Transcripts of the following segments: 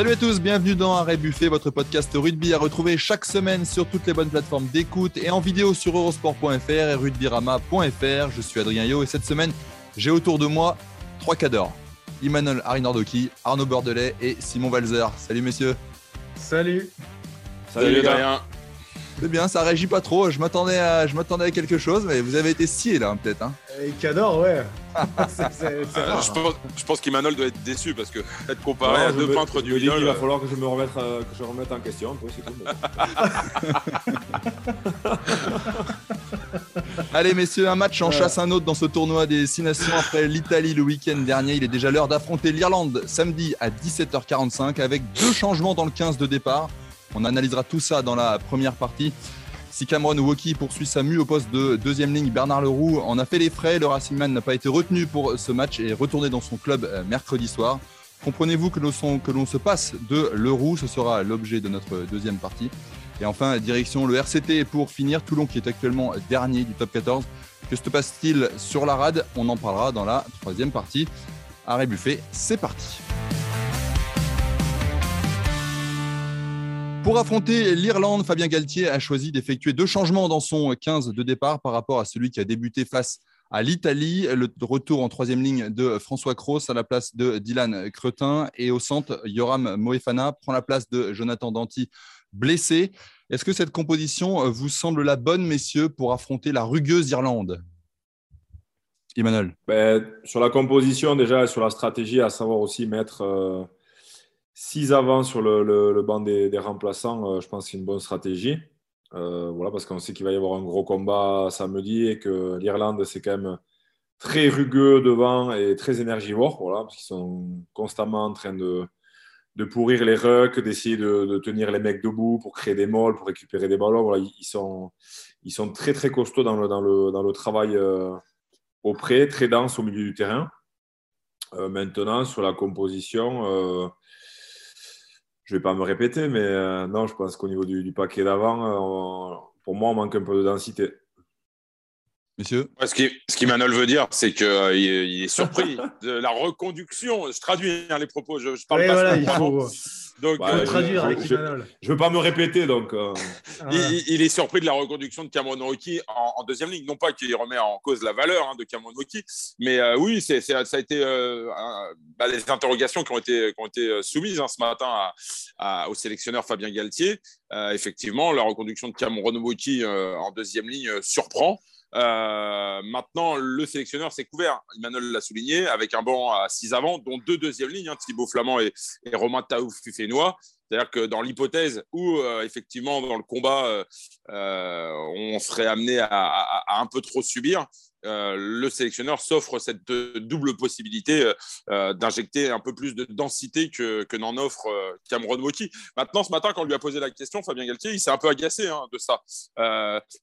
Salut à tous, bienvenue dans Arrêt Buffet, votre podcast rugby à retrouver chaque semaine sur toutes les bonnes plateformes d'écoute et en vidéo sur eurosport.fr et rugbyrama.fr. Je suis Adrien Yo et cette semaine, j'ai autour de moi trois cadors. Emmanuel Arinordoki, Arnaud Bordelais et Simon Valzer. Salut messieurs. Salut. Salut, Adrien. C'est bien, ça réagit pas trop. Je m'attendais à, je m'attendais à quelque chose, mais vous avez été scié là, peut-être. Hein. Et Cador, ouais. C'est- c'est- c'est Euh, je pense, je pense qu'Emmanuel doit être déçu parce que être comparé Non, à deux me- peintres du Lidl. va falloir que je me remette, euh, que je remette en question. un peu, c'est tout, mais- Allez messieurs, un match en Ouais. chasse un autre dans ce tournoi des Six Nations après l'Italie le week-end dernier. Il est déjà l'heure d'affronter l'Irlande samedi à 17h45 avec deux changements dans le 15 de départ. On analysera tout ça dans la première partie. Si Cameron Woki poursuit sa mue au poste de deuxième ligne, Bernard Leroux en a fait les frais. Le Racing Man n'a pas été retenu pour ce match et est retourné dans son club euh, mercredi soir. Comprenez-vous que l'on son- que l'on se passe de Leroux? Ce sera l'objet de notre deuxième partie. Et enfin, direction le RCT pour finir. Toulon qui est actuellement dernier du top 14. Que se passe-t-il sur la rade? On en parlera dans la troisième partie. Arrêt Buffet, c'est parti. Pour affronter l'Irlande, Fabien Galtier a choisi d'effectuer deux changements dans son 15 de départ par rapport à celui qui a débuté face à l'Italie. Le retour en troisième ligne de François Kroos à la place de Dylan Cretin et au centre, Yoram Moefana prend la place de Jonathan Danty blessé. Est-ce que cette composition euh, vous semble la bonne, messieurs, pour affronter la rugueuse Irlande? Emmanuel. Ben, sur la composition, déjà, sur la stratégie, à savoir aussi mettre 6 avant sur le, le- banc des, remplaçants, euh, je pense que c'est une bonne stratégie. Euh, voilà, parce qu'on sait qu'il va y avoir un gros combat samedi et que l'Irlande, c'est quand même très rugueux devant et très énergivore, voilà, parce qu'ils sont constamment en train de, de pourrir les rucks, d'essayer de, de tenir les mecs debout pour créer des molles, pour récupérer des ballons. Voilà, ils, sont, ils sont très très costauds dans le, dans le, dans le travail euh, au près, très dense au milieu du terrain. Euh, maintenant, sur la composition, je ne vais pas me répéter, mais euh, non, je pense qu'au niveau du, du paquet d'avant, euh, pour moi, on manque un peu de densité. Ouais, ce qui- ce qu'Emmanuel veut dire, c'est qu'il il est surpris de la reconduction. Je traduis hein, les propos, je, je parle Ouais, pas voilà, il faut, Donc, euh, traduire je- avec je-. Je veux pas me répéter, donc euh, Ouais. il, est surpris de la reconduction de Cameron Wauki en, en deuxième ligne. Non pas qu'il remet en cause la valeur hein, de Cameron Wauki, mais euh, oui, c'est, ça a été euh, un- bah, les interrogations qui ont été, qui ont été euh, soumises hein, ce matin à- à- au sélectionneur Fabien Galtier. Euh, effectivement, la reconduction de Cameron euh, en deuxième ligne euh, surprend. Euh, maintenant, le sélectionneur s'est couvert, Emmanuel l'a souligné, avec un banc à 6 avant, dont deux deuxième lignes, hein, Thibaut Flamand et, et Romain Taouf Fufénois. C'est-à-dire que dans l'hypothèse où, euh, effectivement, dans le combat, euh, on serait amené à un peu trop subir, euh, le sélectionneur s'offre cette euh, double possibilité euh, d'injecter un peu plus de densité que, que n'en offre Cameron Wauki. Maintenant, ce matin, quand on lui a posé la question, Fabien Galtier, il s'est un peu agacé hein, de ça.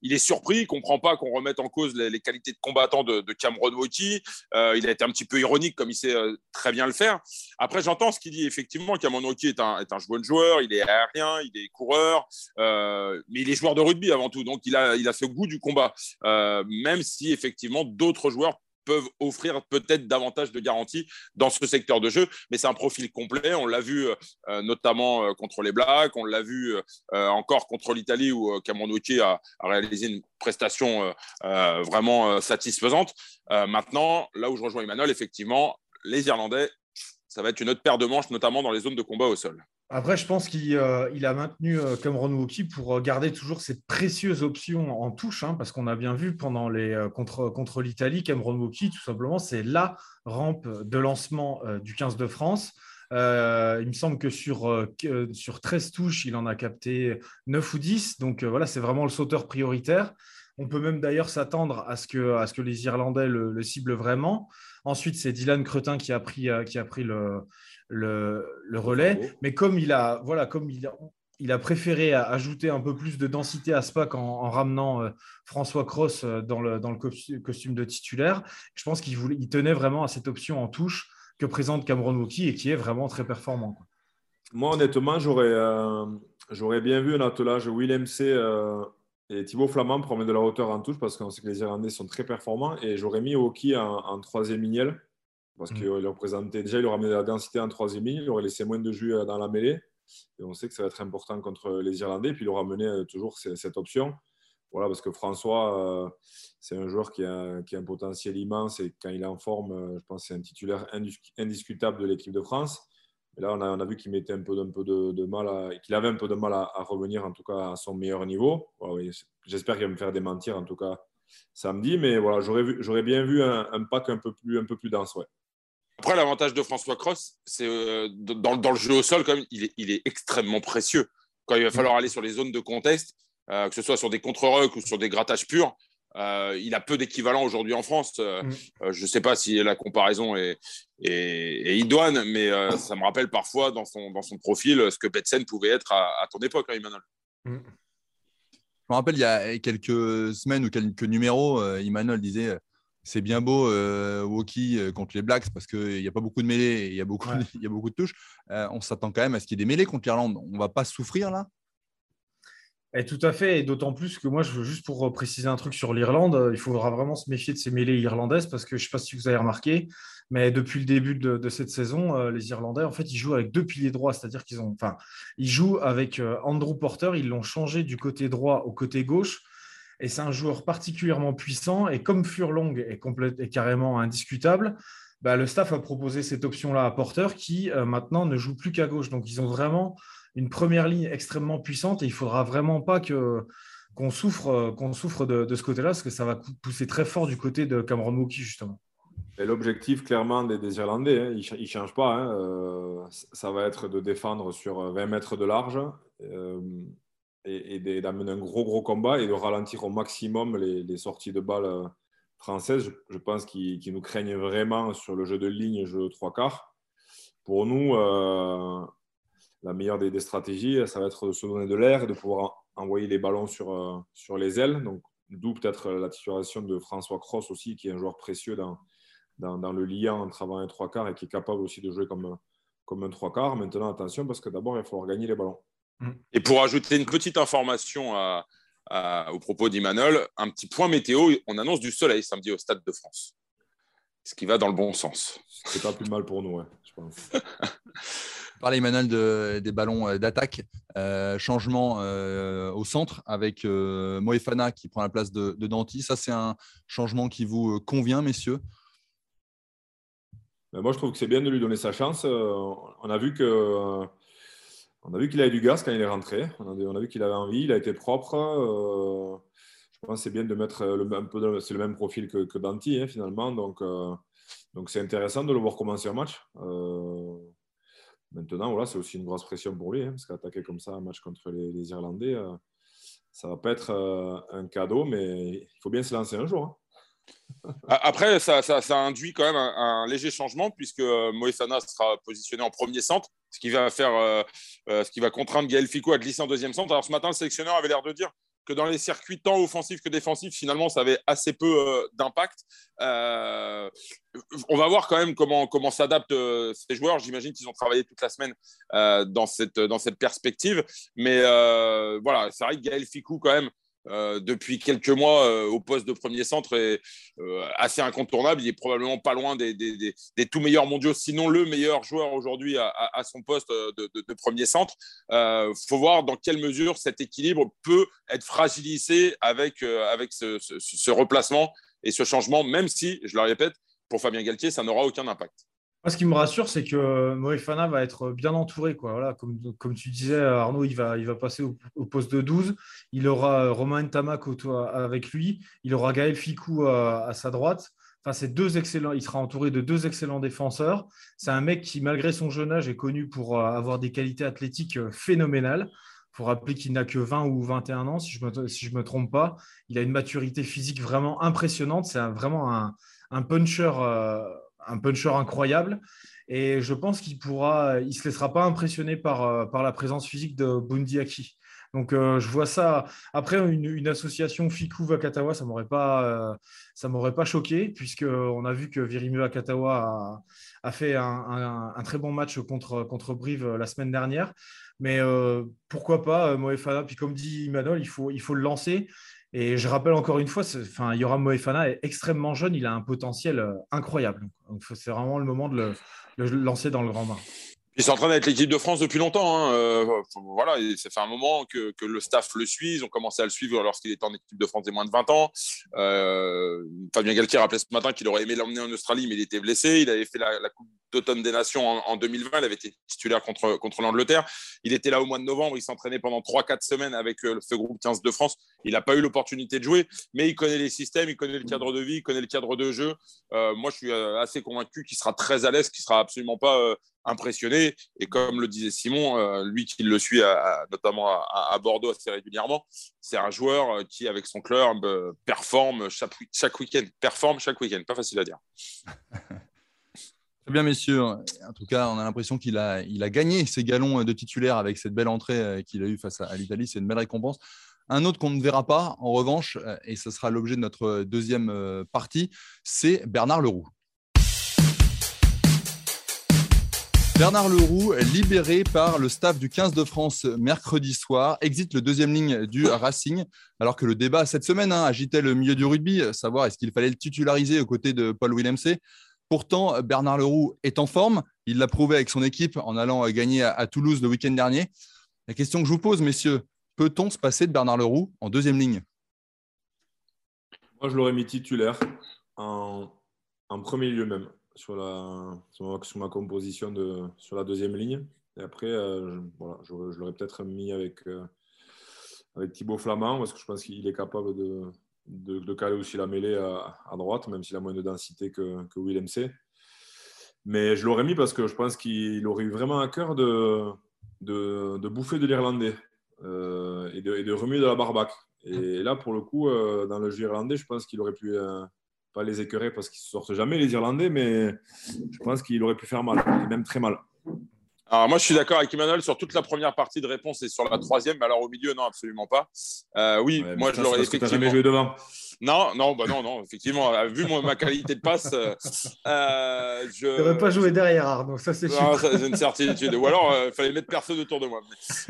Il est surpris, il comprend pas qu'on remette en cause les, qualités de combattant de, Cameron Wauki. Il a été un petit peu ironique, comme il sait très bien le faire. Après, j'entends ce qu'il dit. Effectivement, Cameron Wauki est un, est un de joueur, il est aérien, il est coureur, mais il est joueur de rugby avant tout. Donc, il a, il a ce goût du combat. Même si, effectivement, d'autres joueurs peuvent offrir peut-être davantage de garanties dans ce secteur de jeu. Mais c'est un profil complet. On l'a vu euh, notamment euh, contre les Blacks, on l'a vu euh, encore contre l'Italie où euh, Wauki a, réalisé une prestation euh, euh, vraiment euh, satisfaisante. Euh, maintenant, là où je rejoins Emmanuel, effectivement, les Irlandais, ça va être une autre paire de manches, notamment dans les zones de combat au sol. Après, je pense qu'il euh, a maintenu euh, Cameron Wauki pour euh, garder toujours cette précieuse option en touche, hein, parce qu'on a bien vu pendant les euh, contre, contre l'Italie, Cameron Wauki, tout simplement, c'est la rampe de lancement du 15 de France. Il me semble que sur, sur 13 touches, il en a capté 9 ou 10. Donc voilà, c'est vraiment le sauteur prioritaire. On peut même d'ailleurs s'attendre à, ce que, à ce que les Irlandais le, le ciblent vraiment. Ensuite, c'est Dylan Cretin qui a pris, qui a pris le, le, le relais. Mais comme il a, voilà, comme il a, il a préféré ajouter un peu plus de densité à SPAC en, en ramenant euh, François Cross euh, dans le, dans le costume, de titulaire, je pense qu'il il tenait vraiment à cette option en touche que présente Cameron Wauki et qui est vraiment très performant. quoi. moi, honnêtement, j'aurais euh, j'aurais bien vu un attelage Willem C euh, et Thibaut Flamand pour mettre de la hauteur en touche parce qu'on sait que les Irlandais sont très performants et j'aurais mis Oki en, en troisième lignel Parce mm. qu'il représentait, déjà, il aurait amené la densité en troisième ligne, il aurait laissé moins de jus dans la mêlée. Et on sait que ça va être important contre les Irlandais. Puis il aura mené toujours cette option. Voilà, parce que François, c'est un joueur qui a, qui a, un potentiel immense et quand il est en forme, je pense que c'est un titulaire indiscutable de l'équipe de France. Et là, on a, on a vu qu'il mettait un peu, un peu de, de mal, qu'il avait un peu de mal à, revenir, en tout cas, à son meilleur niveau. J'espère qu'il va me faire démentir, en tout cas, samedi. Mais voilà, j'aurais bien vu un, pack un peu plus, un peu plus dense. Ouais. Après, l'avantage de François Cross, c'est euh, dans, dans, le jeu au sol, quand même, il est, il est extrêmement précieux. Quand il va falloir aller sur les zones de contest, euh, que ce soit sur des contre-rucks ou sur des grattages purs, euh, il a peu d'équivalent aujourd'hui en France. Euh, mm. euh, je ne sais pas si la comparaison est, idoine, mais ça me rappelle parfois dans son, dans son profil ce que Betsen pouvait être à, ton époque, hein, Emmanuel. Mm. Je me rappelle il y a quelques semaines ou quelques numéros, Emmanuel disait c'est bien beau euh, contre les Blacks parce qu'il n'y a pas beaucoup de mêlées, il y, a beaucoup, il y a beaucoup de touches. on s'attend quand même à ce qu'il y ait des mêlées contre l'Irlande. On ne va pas souffrir là? Et tout à fait, et d'autant plus que moi, je veux juste pour préciser un truc sur l'Irlande, euh, il faudra vraiment se méfier de ces mêlées irlandaises parce que je ne sais pas si vous avez remarqué, mais depuis le début de, cette saison, euh, les Irlandais, en fait, ils jouent avec deux piliers droits, c'est-à-dire qu'ils ont, enfin, ils jouent avec euh, Andrew Porter, ils l'ont changé du côté droit au côté gauche, et c'est un joueur particulièrement puissant, et comme Furlong est, carrément indiscutable, bah, le staff a proposé cette option-là à Porter qui maintenant ne joue plus qu'à gauche. Donc ils ont vraiment une première ligne extrêmement puissante et il ne faudra vraiment pas qu'on souffre, qu'on souffre de, ce côté-là, parce que ça va pousser très fort du côté de Cameron Mookie, justement. Et l'objectif, clairement, des, Irlandais, hein, il ne change pas. Hein, euh, ça va être de défendre sur 20 mètres de large euh, et, d'amener un gros, gros combat et de ralentir au maximum les, sorties de balles françaises. Je, pense qu'ils nous craignent vraiment sur le jeu de ligne, jeu trois quarts. Pour nous, euh, la meilleure des, stratégies, ça va être de se donner de l'air et de pouvoir envoyer les ballons sur, euh, sur les ailes. Donc, d'où peut-être la titularisation de François Cross aussi, qui est un joueur précieux dans, dans, le lien entre avant et trois quarts et qui est capable aussi de jouer comme, comme un trois quarts. Maintenant, attention, parce que d'abord, il va falloir gagner les ballons. Mm. Et pour ajouter une petite information au propos d'Imanol, un petit point météo, on annonce du soleil samedi au Stade de France. Ce qui va dans le bon sens. C'est pas plus mal pour nous, je pense. Parler Emmanuel de, des ballons euh, d'attaque. Euh, changement euh, au centre avec Moefana qui prend la place de, de Danti. Ça, c'est un changement qui vous convient, messieurs? Ben, Moi, je trouve que c'est bien de lui donner sa chance. on a vu que. On a vu qu'il avait du gaz quand il est rentré. On a, vu qu'il avait envie, il a été propre. je pense que c'est bien de mettre le, même profil que, que Danti hein, finalement. Donc, donc c'est intéressant de le voir commencer un match. Maintenant, voilà, c'est aussi une grosse pression pour lui, hein, parce qu'attaquer comme ça un match contre les, Irlandais, euh, ça va pas être euh, un cadeau, mais il faut bien se lancer un jour. Hein. Après, ça, induit quand même un, léger changement, puisque euh, Moefana sera positionné en premier centre, ce qui va, faire, ce qui va contraindre Gaël Fico à glisser en deuxième centre. Alors ce matin, le sélectionneur avait l'air de dire que dans les circuits tant offensifs que défensifs, finalement, ça avait assez peu euh, d'impact. Euh, on va voir quand même comment, comment s'adaptent euh, ces joueurs. J'imagine qu'ils ont travaillé toute la semaine dans, cette, dans cette perspective. Mais voilà, c'est vrai que Gaël Ficou, quand même, euh, depuis quelques mois euh, au poste de premier centre est euh, assez incontournable. Il est probablement pas loin des, tout meilleurs mondiaux, sinon le meilleur joueur aujourd'hui à, son poste de, premier centre. Il faut voir dans quelle mesure cet équilibre peut être fragilisé avec, avec ce, ce replacement et ce changement, même si, je le répète, pour Fabien Galtier, ça n'aura aucun impact ce qui me rassure, c'est que Moefana va être bien entouré. Voilà, comme, tu disais, Arnaud, il va, passer au, poste de 12. Il aura Romain Tamac avec lui. Il aura Gaël Ficou à, sa droite. Enfin, c'est deux excellents. Il sera entouré de deux excellents défenseurs. C'est un mec qui, malgré son jeune âge, est connu pour euh, avoir des qualités athlétiques euh, phénoménales. Il faut rappeler qu'il n'a que 20 ou 21 ans, si je ne me, si me trompe pas. Il a une maturité physique vraiment impressionnante. C'est vraiment un, un puncher. Euh, un puncher incroyable. Et je pense qu'il pourra, il se laissera pas impressionner par, euh, par la présence physique de Bundiaki. Donc euh, je vois ça. Après une, association Fiku Vakatawa, ça m'aurait pas, euh, ça m'aurait pas choqué puisque on a vu que Virimu Vakatawa a, fait un, très bon match contre contre Brive la semaine dernière. Mais pourquoi pas Moefana? Puis comme dit Emmanuel, il faut il faut le lancer. Et je rappelle encore une fois, enfin, Yoram Moefana est extrêmement jeune, il a un potentiel incroyable. Donc c'est vraiment le moment de le, lancer dans le grand bain. Il s'entraîne avec l'équipe de France depuis longtemps. Hein. Euh, voilà, ça fait un moment que, le staff le suit. Ils ont commencé à le suivre lorsqu'il était en équipe de France des moins de 20 ans. Euh, Fabien Galtier rappelait ce matin qu'il aurait aimé l'emmener en Australie, mais il était blessé. Il avait fait la, Coupe d'automne des Nations en, 2020. Il avait été titulaire contre, contre l'Angleterre. Il était là au mois de novembre. Il s'entraînait pendant 3-4 semaines avec euh, ce groupe 15 de France. Il n'a pas eu l'opportunité de jouer, mais il connaît les systèmes, il connaît le cadre de vie, il connaît le cadre de jeu. moi, je suis assez convaincu qu'il sera très à l'aise, qu'il sera absolument pas impressionné. Et comme le disait Simon, euh, lui qui le suit notamment à, Bordeaux assez régulièrement, c'est un joueur euh, qui, avec son club, euh, performe chaque, week-end. Performe chaque week-end. Pas facile à dire. Très bien, messieurs. En tout cas, on a l'impression qu'il a, il a gagné ses galons de titulaire avec cette belle entrée qu'il a eue face à, l'Italie. C'est une belle récompense. Un autre qu'on ne verra pas, en revanche, et ce sera l'objet de notre deuxième partie, c'est Bernard Leroux. Bernard Leroux, libéré par le staff du 15 de France mercredi soir, exit le deuxième ligne du Racing, alors que le débat cette semaine hein, agitait le milieu du rugby, savoir est-ce qu'il fallait le titulariser aux côtés de Paul Willemc. Pourtant, Bernard Leroux est en forme. Il l'a prouvé avec son équipe en allant gagner à Toulouse le week-end dernier. La question que je vous pose, messieurs, peut-on se passer de Bernard Leroux en deuxième ligne? Moi, je l'aurais mis titulaire en premier lieu même sur, la, sur, ma, composition de, sur la deuxième ligne. Et après, euh, je, voilà, je, l'aurais peut-être mis avec, euh, avec Thibaut Flamand, parce que je pense qu'il est capable de, de, caler aussi la mêlée à, à droite, même s'il a moins de densité que, Willem C. Mais je l'aurais mis parce que je pense qu'il aurait eu vraiment à cœur de, de, de bouffer de l'Irlandais euh, et, de, et, de, remuer de la barbaque. Et là, pour le coup, dans le jeu irlandais, je pense qu'il aurait pu pas les écœurer parce qu'ils ne sortent jamais, les Irlandais, mais je pense qu'il aurait pu faire mal, même très mal. Alors moi, je suis d'accord avec Emmanuel sur toute la première partie de réponse et sur la troisième, mais alors au milieu, non, absolument pas. Euh, oui, moi, je l'aurais effectivement. jamais joué devant. Non, non, bah non, non, effectivement, euh, vu ma qualité de passe, euh, euh je n'aurais pas joué derrière Arnaud, ça c'est sûr. C'est une certitude. Ou alors, il fallait mettre personne autour de moi.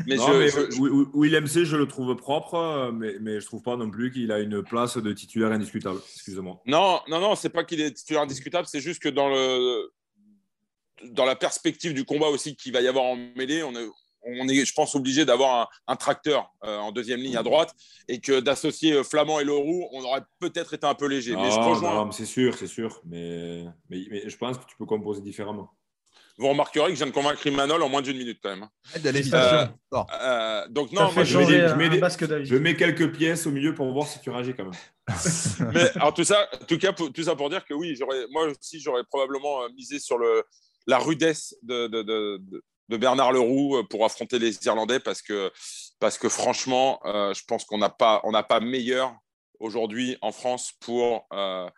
Mais, non, je, C, je le trouve propre, mais, mais je trouve pas non plus qu'il a une place de titulaire indiscutable. Excusez-moi. Non, non, non, c'est pas qu'il est titulaire indiscutable, c'est juste que dans le dans la perspective du combat aussi qu'il va y avoir en mêlée, on est, on est, je pense, obligé d'avoir un, tracteur euh, en deuxième ligne à droite et que d'associer euh, Flamand et Leroux, on aurait peut-être été un peu léger. mais je rejoins. c'est sûr, c'est sûr. Mais, mais, je pense que tu peux composer différemment. Vous remarquerez que je viens de convaincre Imanol en moins d'une minute quand même. Hein. Euh, donc non, moi, je, mets, je, mets quelques pièces au milieu pour voir si tu réagis quand même. mais en tout, ça, tout cas, tout ça pour dire que oui, moi aussi, j'aurais probablement misé sur le, la rudesse de, Bernard Leroux euh, pour affronter les Irlandais parce que, franchement, euh, je pense qu'on n'a pas, meilleur aujourd'hui en France pour, euh,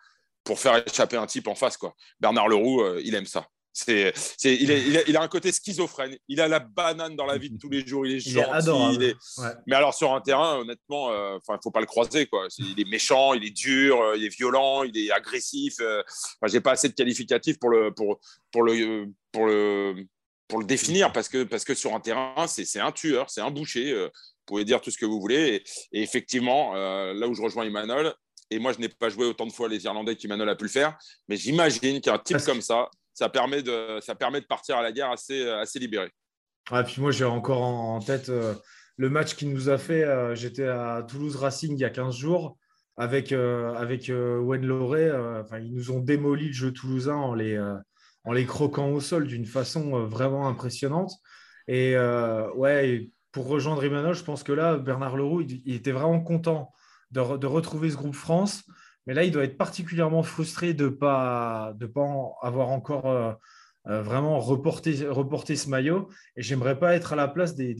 pour faire échapper un type en face. Quoi. Bernard Leroux, il aime ça. C'est, c'est, il, est, il, a, un côté schizophrène. Il a la banane dans la vie de tous les jours. Il est gentil. Mais alors sur un terrain, honnêtement, enfin, il faut pas le croiser. Quoi. il est méchant, il est dur, il est violent, il est agressif. Enfin, j'ai pas assez de qualificatifs pour le, pour, pour le, pour le, pour le définir, parce que, parce que sur un terrain, c'est un tueur, c'est un boucher. Euh, vous pouvez dire tout ce que vous voulez. Et, effectivement, euh, là où je rejoins Emmanuel, et moi, je n'ai pas joué autant de fois les Irlandais qu'Emmanuel a pu le faire, mais j'imagine qu'un type comme ça, ça permet, de, ça permet de partir à la guerre assez, assez libéré. Ah, puis moi, j'ai encore en, tête euh, le match qu'il nous a fait. J'étais à Toulouse Racing il y a 15 jours avec, avec Wayne Loré. ils nous ont démoli le jeu toulousain en les en les croquant au sol d'une façon euh, vraiment impressionnante. Et euh, ouais, pour rejoindre Emmanuel, je pense que là, Bernard Leroux, il, était vraiment content de, retrouver ce groupe France. Mais là, il doit être particulièrement frustré de ne pas, de pas avoir encore euh, vraiment reporté, reporté ce maillot. Et j'aimerais pas être à la place des,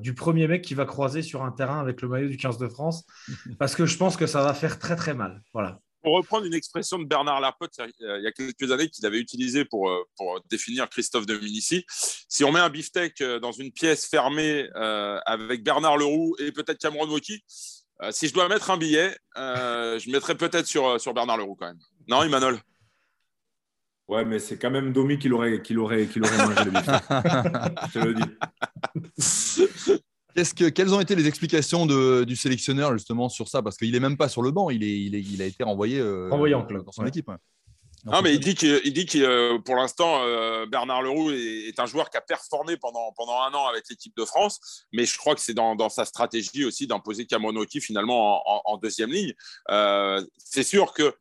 du premier mec qui va croiser sur un terrain avec le maillot du 15 de France, parce que je pense que ça va faire très très mal. Voilà pour reprendre une expression de Bernard Lapote il y a quelques années qu'il avait utilisé pour, euh, pour définir Christophe Dominici, si on met un beefsteak euh, dans une pièce fermée euh, avec Bernard Leroux et peut-être Cameron Wauquiez, si je dois mettre un billet, je mettrais peut-être sur, sur Bernard Leroux quand même. Non, Emmanuel Ouais, mais c'est quand même Domi qui l'aurait, qui l'aurait, qui l'aurait mangé le je te le dis. que, quelles ont été les explications du sélectionneur justement sur ça? Parce qu'il n'est même pas sur le banc, il, est, il, a été renvoyé, euh, en club. dans son équipe. Non, mais il dit qu'il dit que euh, pour l'instant, euh, Bernard Leroux est, un joueur qui a performé pendant, pendant un an avec l'équipe de France, mais je crois que c'est dans, sa stratégie aussi d'imposer Cameron finalement en, deuxième ligne. c'est sûr que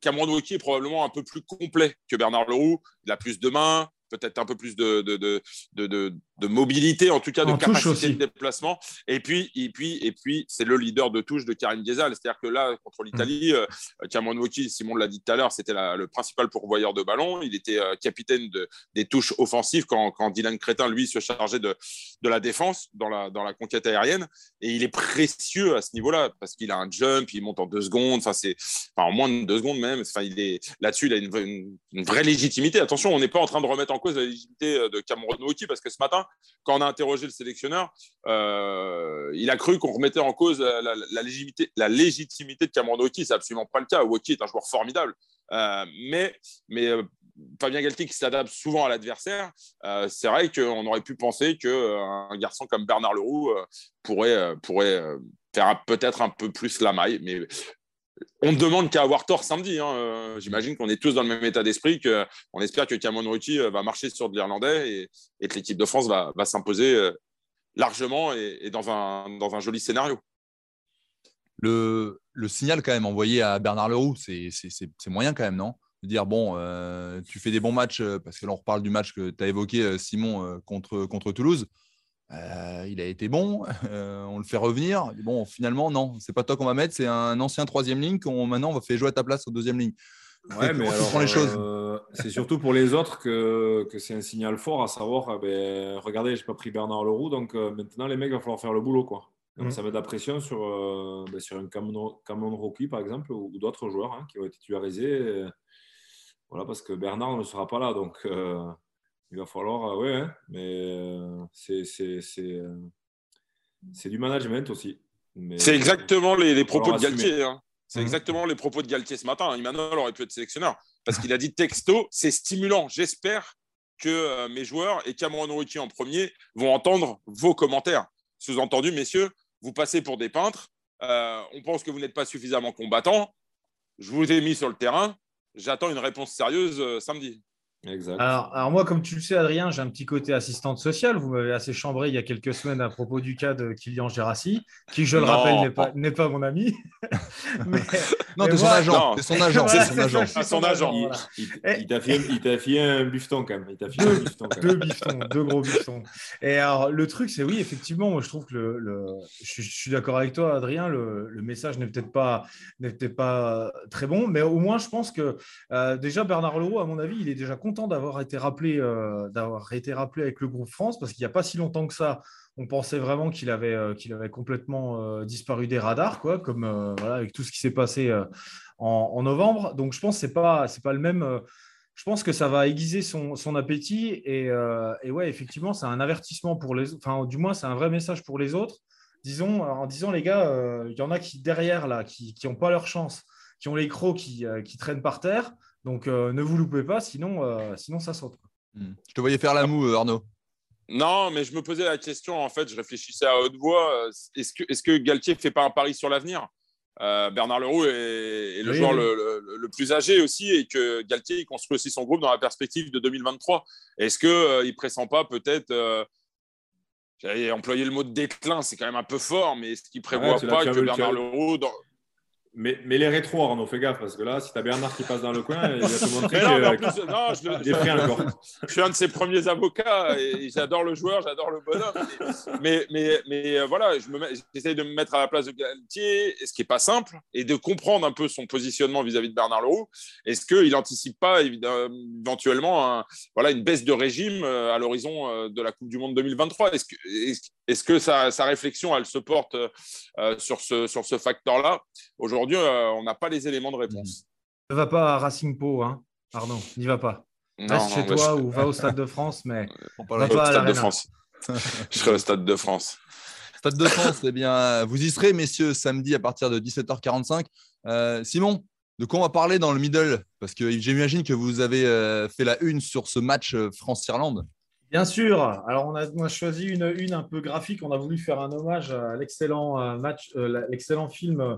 Cameron est probablement un peu plus complet que Bernard Leroux. Il a plus de mains, peut-être un peu plus de, de, de, de, mobilité, en tout cas de capacité de déplacement. Et puis, et puis, et puis c'est le leader de touche de Karim Ghezal. C'est-à-dire que là, contre mm. l'Italie, euh, Cameron Wauquiez, Simon l'a dit tout à l'heure, c'était le principal pourvoyeur de ballon. Il était euh, capitaine de, des touches offensives quand, quand, Dylan Crétin, lui, se chargeait de, de la défense dans la, dans la conquête aérienne. Et il est précieux à ce niveau-là parce qu'il a un jump, il monte en deux secondes, enfin, c'est, enfin, en moins de deux secondes même. Enfin, il est, là-dessus, il a une, une, vraie légitimité. Attention, on n'est pas en train de remettre en cause la légitimité euh, de Cameron Wauquiez parce que ce matin, quand on a interrogé le sélectionneur, euh, il a cru qu'on remettait en cause la, légitimité, la légitimité de Cameron Wauquiez. C'est absolument pas le cas. Wauquiez est un joueur formidable. Euh, mais euh, Fabien Galtier qui s'adapte souvent à l'adversaire, c'est vrai qu'on aurait pu penser qu'un garçon comme Bernard Leroux pourrait, pourrait faire peut-être un peu plus la maille. Mais on ne demande qu'à avoir tort samedi. Hein. Euh, j'imagine qu'on est tous dans le même état d'esprit, qu'on espère que Cameron Ruti euh, va marcher sur de l'Irlandais et, que l'équipe de France va, s'imposer euh, largement et, dans, un, joli scénario. Le, signal quand même envoyé à Bernard Leroux, c'est moyen quand même, non? De dire, bon, tu fais des bons matchs, parce que là on reparle du match que tu as évoqué, Simon, contre, contre Toulouse. Euh, il a été bon, euh, on le fait revenir. Bon, finalement, non, c'est pas toi qu'on va mettre, c'est un ancien troisième ligne qu'on maintenant on va faire jouer à ta place au deuxième ligne. Ouais, mais alors, les choses euh, c'est surtout pour les autres que, que c'est un signal fort, à savoir, eh ben, regardez, j'ai pas pris Bernard Leroux, donc maintenant les mecs, il va falloir faire le boulot. Quoi. Donc, mm. Ça met de la pression sur, ben, sur un Cameron, Cameron par exemple, ou, d'autres joueurs hein, qui vont être titularisés. voilà, parce que Bernard ne sera pas là. Donc, il va falloir, oui, mais c'est du management aussi. C'est exactement les, propos de Galtier. Hein. C'est mhm. exactement les propos de Galtier ce matin. Emmanuel aurait pu être sélectionneur parce qu'il a dit texto, c'est stimulant. J'espère que euh, mes joueurs et Cameron Ruki en premier vont entendre vos commentaires. Sous-entendu, messieurs, vous passez pour des peintres. Euh, on pense que vous n'êtes pas suffisamment combattants. Je vous ai mis sur le terrain. J'attends une réponse sérieuse euh, samedi. Alors, moi, comme tu le sais, Adrien, j'ai un petit côté assistante sociale. Vous m'avez assez chambré il y a quelques semaines à propos du cas de Kylian Gérassi, qui, je le rappelle, n'est pas, mon ami. non, de son, agent. son agent. son agent. Il, t'a fait, un bifton quand même. Il deux, biftons, deux gros biftons. Et alors, le truc, c'est oui, effectivement, moi, je trouve que le, je, suis d'accord avec toi, Adrien, le, message n'est peut-être pas, pas très bon, mais au moins, je pense que euh, déjà, Bernard Leroux, à mon avis, il est déjà content d'avoir été rappelé, euh, été rappelé avec le groupe France parce qu'il n'y a pas si longtemps que ça, on pensait vraiment qu'il avait, euh, qu'il avait complètement euh, disparu des radars, quoi, comme voilà, avec tout ce qui s'est passé en, novembre. Donc je pense que pas, pas le même. je pense que ça va aiguiser son, son appétit et, et, ouais, effectivement, c'est un avertissement pour les, enfin, du moins, c'est un vrai message pour les autres. Disons, en disant les gars, il y en a qui derrière là, qui n'ont pas leur chance, qui ont les crocs qui, qui traînent par terre. Donc euh, ne vous loupez pas, sinon, euh, sinon ça saute. Hmm. Je te voyais faire la moue, euh, Arnaud. Non, mais je me posais la question, en fait, je réfléchissais à haute voix. Est-ce que, est que Galtier ne fait pas un pari sur l'avenir? Bernard Leroux est, le joueur Le, plus âgé aussi et que Galtier il construit aussi son groupe dans la perspective de 2023. Est-ce qu'il ne pressent pas peut-être J'allais employer le mot de déclin, c'est quand même un peu fort, mais est-ce qu'il ne prévoit pas que Bernard Leroux, dans, mais, mais, les rétros, Arnaud, fais gaffe, parce que là, si tu as Bernard qui passe dans le coin, il va te montrer non, non, je, je, suis un de ses premiers avocats et j'adore le joueur, j'adore le bonhomme. Mais, mais, mais, euh, voilà, j'essaie de me mettre à la place de Galtier, ce qui n'est pas simple, et de comprendre un peu son positionnement vis-à-vis de Bernard Leroux. Est-ce qu'il n'anticipe pas éventuellement un, voilà, une baisse de régime euh, à l'horizon euh, de la Coupe du Monde 2023 Est-ce que, est-ce que sa, sa, réflexion, elle se porte sur ce, sur ce facteur-là? Aujourd'hui, aujourd'hui, euh, on n'a pas les éléments de réponse. Ne va pas à Racing Po, hein, Arnaud, n'y va pas. Reste chez toi ou va au Stade de France, mais on va pas au Stade de France. je serai au Stade de France. Stade de France, eh bien, vous y serez, messieurs, samedi à partir de 17h45. Euh, Simon, de quoi on va parler dans le middle? Parce que j'imagine que vous avez euh, fait la une sur ce match France-Irlande Bien sûr. Alors, on a, choisi une, une un peu graphique. On a voulu faire un hommage à l'excellent euh, match, euh, l'excellent film euh,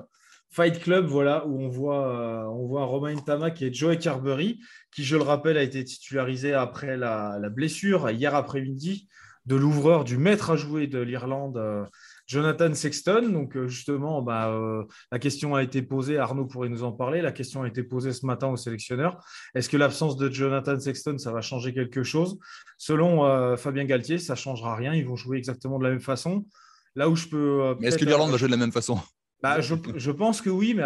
Fight Club, voilà, où on voit, on voit Romain Tama qui est Joey Carberry, qui, je le rappelle, a été titularisé après la, la blessure hier après-midi de l'ouvreur, du maître à jouer de l'Irlande, Jonathan Sexton. Donc, euh, justement, bah, euh, la question a été posée, Arnaud pourrait nous en parler, la question a été posée ce matin au sélectionneur. Est-ce que l'absence de Jonathan Sexton, ça va changer quelque chose? Selon euh, Fabien Galtier, ça ne changera rien. Ils vont jouer exactement de la même façon. Là où je peux. mais est-ce que l'Irlande va jouer de la même façon? Bah, je, pense que oui, mais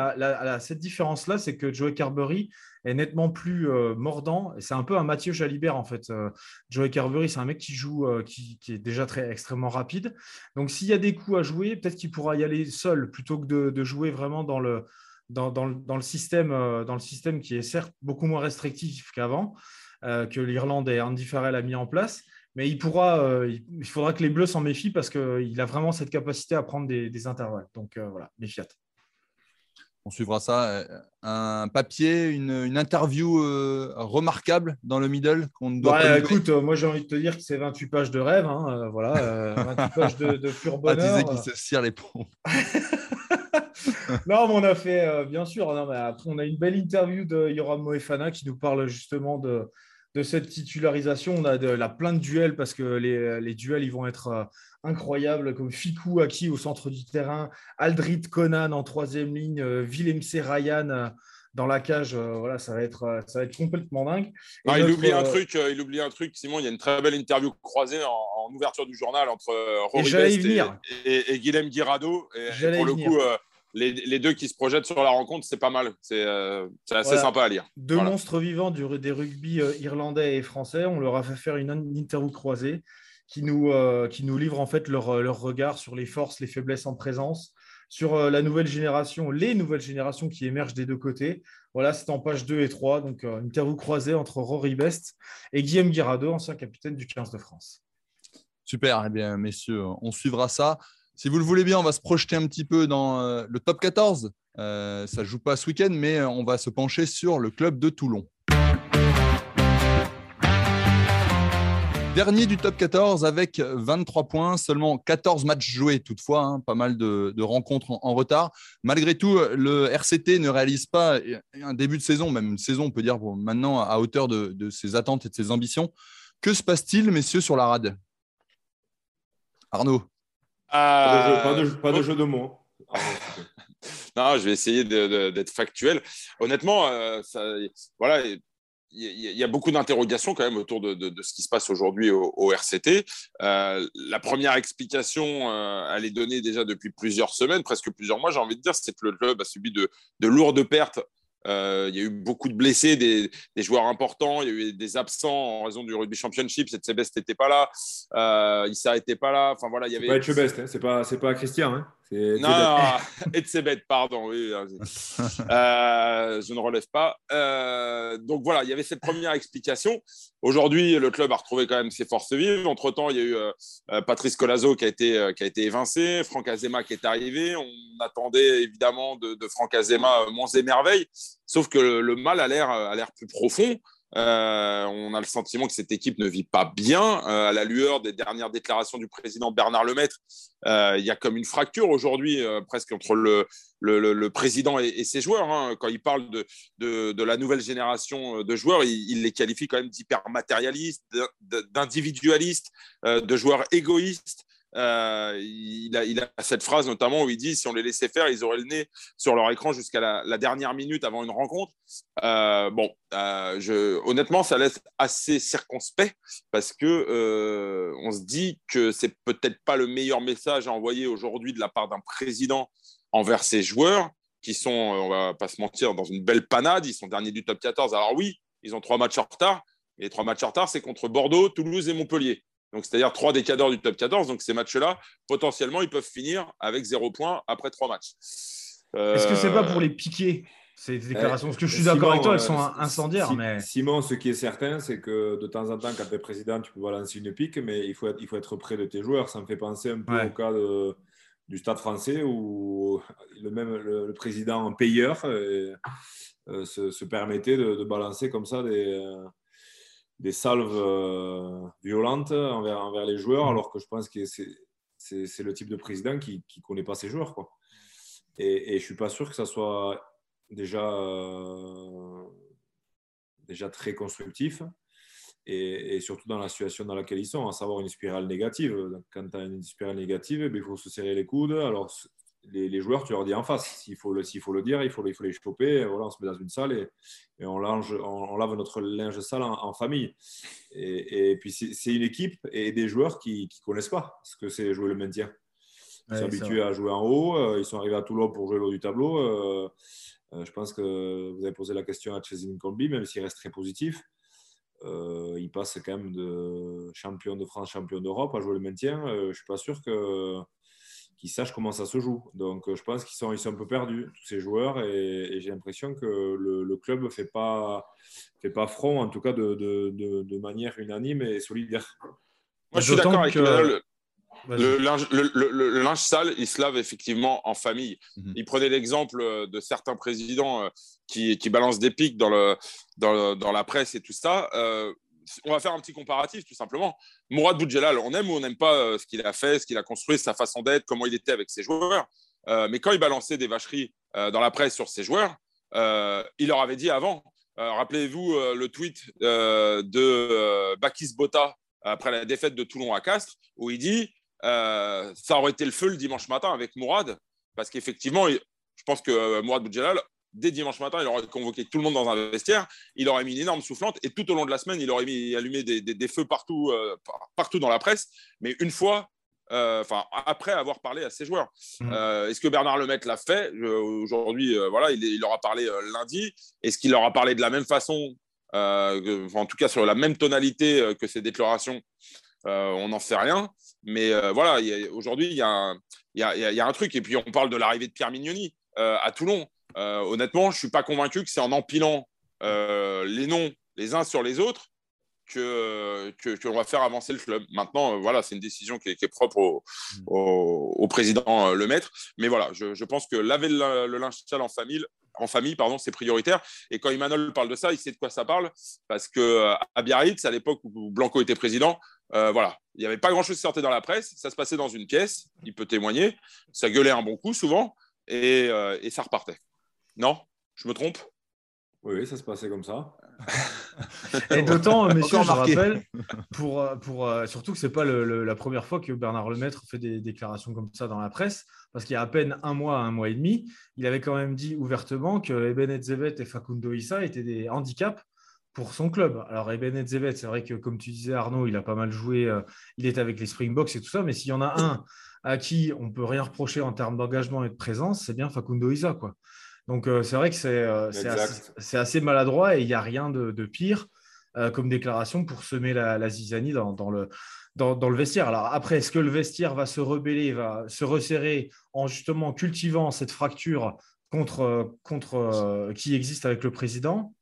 cette différence-là, c'est que Joey Carberry est nettement plus euh, mordant. C'est un peu un Mathieu Jalibert, en fait. Euh, Joey Carberry, c'est un mec qui joue, euh, qui, est déjà très extrêmement rapide. Donc, s'il y a des coups à jouer, peut-être qu'il pourra y aller seul plutôt que de, jouer vraiment dans le, dans, le système, dans le système qui est certes beaucoup moins restrictif qu'avant, que l'Irlande et Andy Farrell a mis en place. Mais il pourra, il faudra que les Bleus s'en méfient parce qu'il a vraiment cette capacité à prendre des, intervalles. Donc voilà, méfiat. On suivra ça. Euh, un papier, une, interview euh, remarquable dans le middle qu'on doit. Ouais, écoute, euh, moi j'ai envie de te dire que c'est 28 pages de rêve. Hein, voilà, 28 pages de, de pur bonheur. qui se cire les pompes. non, mais on a fait, bien sûr. Non, mais après, on a une belle interview de Yoram Moefana qui nous parle justement de, de cette titularisation. On a de, la plein de duels parce que les, les duels ils vont être incroyables comme Fikou Aki au centre du terrain, Aldrit Conan en troisième ligne, euh, Willem Ryan euh, dans la cage. Euh, voilà, ça va être, ça va être complètement dingue. Ah, il oublie un truc, il oublie un truc. Simon, il y a une très belle interview croisée en, ouverture du journal entre Rory et, et, et, Guirado. Et, pour le coup les, deux qui se projettent sur la rencontre, c'est pas mal. C'est assez sympa à lire. Deux monstres vivants du, des rugby irlandais et français. On leur a fait faire une interview croisée qui nous, euh, qui nous livrent en fait leur, leur, regard sur les forces, les faiblesses en présence, sur euh, la nouvelle génération, les nouvelles générations qui émergent des deux côtés. Voilà, c'est en page 2 et 3, donc euh, une interview croisée entre Rory Best et Guillaume Guirado, ancien capitaine du 15 de France. Super, eh bien messieurs, on suivra ça. Si vous le voulez bien, on va se projeter un petit peu dans le top 14. ça ne joue pas ce week-end, mais on va se pencher sur le club de Toulon. Dernier du top 14 avec 23 points, seulement 14 matchs joués toutefois, hein, pas mal de, rencontres en, retard. Malgré tout, le RCT ne réalise pas un début de saison, même une saison, on peut dire maintenant, à hauteur de, ses attentes et de ses ambitions. Que se passe-t-il, messieurs, sur la rade? Arnaud pas, de jeu, de, mots. non, je vais essayer d'être factuel. Honnêtement, euh, ça, voilà, il y, a beaucoup d'interrogations quand même autour de, ce qui se passe aujourd'hui au, RCT. Euh, la première explication, euh, elle est donnée déjà depuis plusieurs semaines, presque plusieurs mois, j'ai envie de dire, c'est que le club a subi de, lourdes pertes. Euh, il y a eu beaucoup de blessés, des, joueurs importants, il y a eu des absents en raison du rugby championship. Cette Best n'était pas là, il n'était pas là. Enfin voilà, il y avait. C'est pas hein, c'est pas, pas Christian. Hein. Non, Etsebet, pardon. Oui, euh, je ne relève pas. Euh, donc voilà, il y avait cette première explication. Aujourd'hui, le club a retrouvé quand même ses forces vives. Entre-temps, il y a eu euh, Patrice Colazo qui a, été, qui a été évincé, Franck Azema qui est arrivé. On attendait évidemment de, Franck Azema moins émerveille, sauf que le, mal a l'air plus profond. Euh, on a le sentiment que cette équipe ne vit pas bien. Euh, à la lueur des dernières déclarations du président Bernard Lemaître, euh, il y a comme une fracture aujourd'hui presque entre le, président et, ses joueurs. Hein. Quand il parle de, la nouvelle génération de joueurs, il, les qualifie quand même d'hyper matérialistes, d'individualistes, de joueurs égoïstes. Euh, il, a, cette phrase notamment où il dit si on les laissait faire, ils auraient le nez sur leur écran jusqu'à la, dernière minute avant une rencontre. Euh, bon, euh, honnêtement, ça laisse assez circonspect parce que on se dit que c'est peut-être pas le meilleur message à envoyer aujourd'hui de la part d'un président envers ses joueurs qui sont, on va pas se mentir, dans une belle panade. Ils sont derniers du top 14. Alors oui, ils ont trois matchs en retard. Et les trois matchs en retard, c'est contre Bordeaux, Toulouse et Montpellier. Donc, c'est-à-dire trois des cadres du top 14. Donc, ces matchs-là, potentiellement, ils peuvent finir avec zéro point après trois matchs. Est-ce que c'est pas pour les piquer ces déclarations? Parce que je suis d'accord avec toi, elles sont euh, incendiaires. mais... Simon, ce qui est certain, c'est que de temps en temps, quand tu es président, tu peux balancer une pique, mais il faut, être, il faut être près de tes joueurs. Ça me fait penser un peu au cas du Stade français où le même le, président payeur euh, euh, se, permettait de, balancer comme ça des des salves violentes envers, envers les joueurs, mm. alors que je pense que c'est le type de président qui ne connaît pas ses joueurs. Quoi. Et, et je ne suis pas sûr que ça soit déjà, déjà très constructif et, surtout dans la situation dans laquelle ils sont, à savoir une spirale négative. Quand tu as une spirale négative, eh il faut se serrer les coudes. Alors, les, joueurs, tu leur dis en face. S'il faut, le, faut le dire, il faut, il faut les choper. Voilà, on se met dans une salle et, et on, lange, on, lave notre linge sale en, famille. Et, puis, c'est une équipe et des joueurs qui ne connaissent pas ce que c'est jouer le maintien. Ils sont habitués à jouer en haut. Euh, ils sont arrivés à Toulon pour jouer le haut du tableau. Euh, euh, je pense que vous avez posé la question à Chesine Combi, même s'il reste très positif. Il passe quand même de champion de France, champion d'Europe à jouer le maintien. Je ne suis pas sûr que, qu'ils sachent comment ça se joue. Donc euh, je pense qu'ils sont, ils sont un peu perdus, tous ces joueurs, et, j'ai l'impression que le, club ne fait pas, fait pas front, en tout cas de, de, de, manière unanime et solidaire. Moi, je suis d'accord avec que... Le linge, le, linge, sale, il se lave effectivement en famille. Mhm. Il prenait l'exemple euh, de certains présidents euh, qui, qui balancent des pics dans, le, dans, la presse et tout ça. Euh, on va faire un petit comparatif, tout simplement. Mourad Boudjelal, on aime ou on n'aime pas ce qu'il a fait, ce qu'il a construit, sa façon d'être, comment il était avec ses joueurs. mais quand il balançait des vacheries dans la presse sur ses joueurs, il leur avait dit avant. Rappelez-vous le tweet de Bakis Botta après la défaite de Toulon à Castres, où il dit euh, ça aurait été le feu le dimanche matin avec Mourad, parce qu'effectivement, je pense que euh, Mourad Boudjelal, dès dimanche matin, il aurait convoqué tout le monde dans un vestiaire, il aurait mis une énorme soufflante, et tout au long de la semaine, il aurait mis, allumé des, feux partout, euh, partout dans la presse. Mais une fois, enfin après avoir parlé à ses joueurs. Mmh. Est-ce que Bernard Lemaitre l'a fait? Aujourd'hui, voilà, il, il, leur a parlé lundi. Est-ce qu'il leur a parlé de la même façon en tout cas sur la même tonalité que ses déclarations? Euh, on n'en sait rien. Mais euh, voilà, aujourd'hui, il y, a un truc. Et puis, on parle de l'arrivée de Pierre Mignoni euh, à Toulon. Honnêtement, je ne suis pas convaincu que c'est en empilant les noms les uns sur les autres que, que, va faire avancer le club. Maintenant, voilà, c'est une décision qui est, propre au, président Le Maître. Mais voilà, je, pense que laver le, le linge sale en famille, en famille, pardon, c'est prioritaire. Et quand Emmanuel parle de ça, il sait de quoi ça parle, parce que euh, à Biarritz, à l'époque où Blanco était président, euh, voilà, il n'y avait pas grand-chose qui sortait dans la presse. Ça se passait dans une pièce, il peut témoigner. Ça gueulait un bon coup souvent, et, euh, et ça repartait. Non, je me trompe? Oui, ça se passait comme ça. Et d'autant, messieurs, je rappelle, pour, pour, surtout que ce n'est pas la première fois que Bernard Lemaître fait des déclarations comme ça dans la presse, parce qu'il y a à peine un mois, un mois et demi, il avait quand même dit ouvertement que Eben Etzebet et Facundo Issa étaient des handicaps pour son club. Alors Eben Etzebet, c'est vrai que comme tu disais Arnaud, il a pas mal joué, euh, il est avec les Springboks et tout ça, mais s'il y en a un à qui on peut rien reprocher en termes d'engagement et de présence, c'est bien Facundo Issa. Quoi. Donc euh, c'est vrai que c'est euh, assez, maladroit et il n'y a rien de, pire comme déclaration pour semer la, zizanie dans, le, dans, le vestiaire. Alors après, est-ce que le vestiaire va se rebeller, va se resserrer en justement cultivant cette fracture contre, contre euh, qui existe avec le président?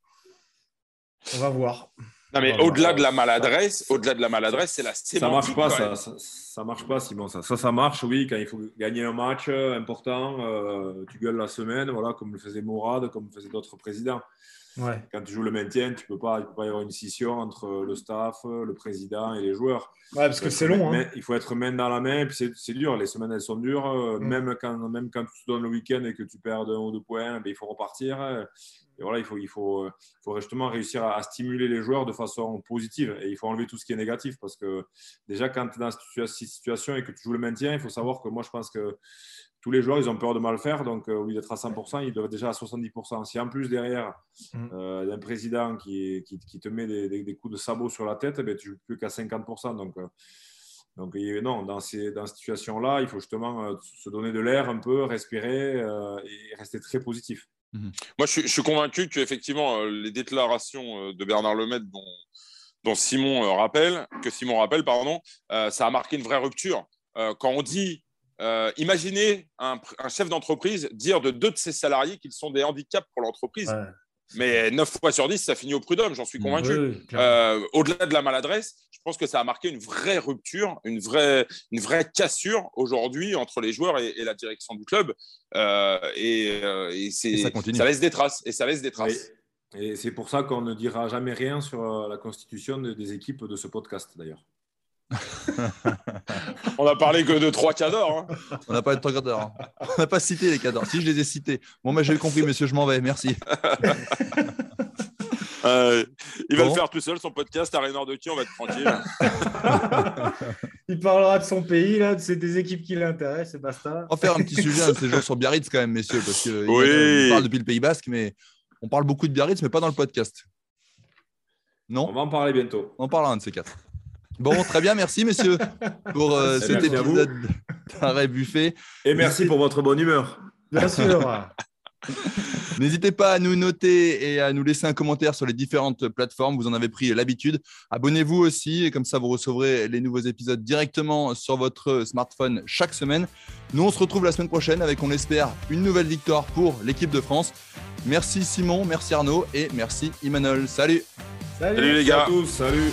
On va voir. Non mais au-delà de la maladresse, au-delà de la maladresse, c'est la sémantique. Ça marche pas, ça, ça, marche pas, Simon. Ça. ça, ça marche, oui, quand il faut gagner un match important, euh, tu gueules la semaine, voilà, comme le faisait Mourad, comme le faisaient d'autres présidents. Quand tu joues le maintien, tu ne peux, pas, pas y avoir une scission entre le staff, le président et les joueurs. Ouais, parce que c'est long. Hein. Il faut être main dans la main, puis c'est dur. Les semaines, elles sont dures. Euh, mm. Même, quand, même quand tu te donnes le week-end et que tu perds un ou deux points, ben, il faut repartir. Et voilà, il faut, il faut, il faut justement réussir à, stimuler les joueurs de façon positive. Et il faut enlever tout ce qui est négatif. Parce que déjà, quand tu es dans cette situation et que tu joues le maintien, il faut savoir que moi, je pense que tous les joueurs, ils ont peur de mal faire. Donc, euh, au lieu d'être à 100%, ils doivent être déjà à 70%. Si en plus, derrière, mm. euh, un président qui, qui, te met des, coups de sabot sur la tête, eh ben, tu ne joues plus qu'à 50%. Donc, euh, donc non, dans ces, dans situations-là, il faut justement se donner de l'air un peu, respirer et rester très positif. Mm-hmm. Moi, je, suis convaincu qu'effectivement, les déclarations de Bernard Lemaitre, dont, dont Simon rappelle, que Simon rappelle, pardon, ça a marqué une vraie rupture. quand on dit euh, imaginez un, chef d'entreprise dire de deux de ses salariés qu'ils sont des handicaps pour l'entreprise. Mais 9 fois sur 10, ça finit au prud'homme, j'en suis convaincu. Euh, au-delà de la maladresse, je pense que ça a marqué une vraie rupture, une vraie, une vraie cassure aujourd'hui entre les joueurs et, la direction du club. Euh, et, ça, laisse des traces. Et ça laisse des traces. Et c'est pour ça qu'on ne dira jamais rien sur la constitution des équipes de ce podcast, d'ailleurs. On a parlé que de trois cadors. Hein. On n'a pas de trois cadors. Hein. On n'a pas cité les cadors. Si je les ai cités. Bon, moi j'ai compris, monsieur, je m'en vais. Merci. Euh, il va le faire tout seul, son podcast, Arena de qui on va être tranquille. il parlera de son pays, là, c'est des équipes qui l'intéressent, c'est basta. On va faire un petit sujet un de ces jours sur Biarritz quand même, messieurs, parce qu'on oui. parle depuis le Pays Basque, mais on parle beaucoup de Biarritz, mais pas dans le podcast. Non? On va en parler bientôt. On en parlera un de ces quatre. Bon, très bien, merci messieurs pour euh, cet épisode d'arrêt buffet. Et merci pour votre bonne humeur. Bien sûr. N'hésitez pas à nous noter et à nous laisser un commentaire sur les différentes plateformes. Vous en avez pris l'habitude. Abonnez-vous aussi, et comme ça, vous recevrez les nouveaux épisodes directement sur votre smartphone chaque semaine. Nous, on se retrouve la semaine prochaine avec, on l'espère, une nouvelle victoire pour l'équipe de France. Merci Simon, merci Arnaud et merci Emmanuel. Salut. Salut, les gars. tous. Salut.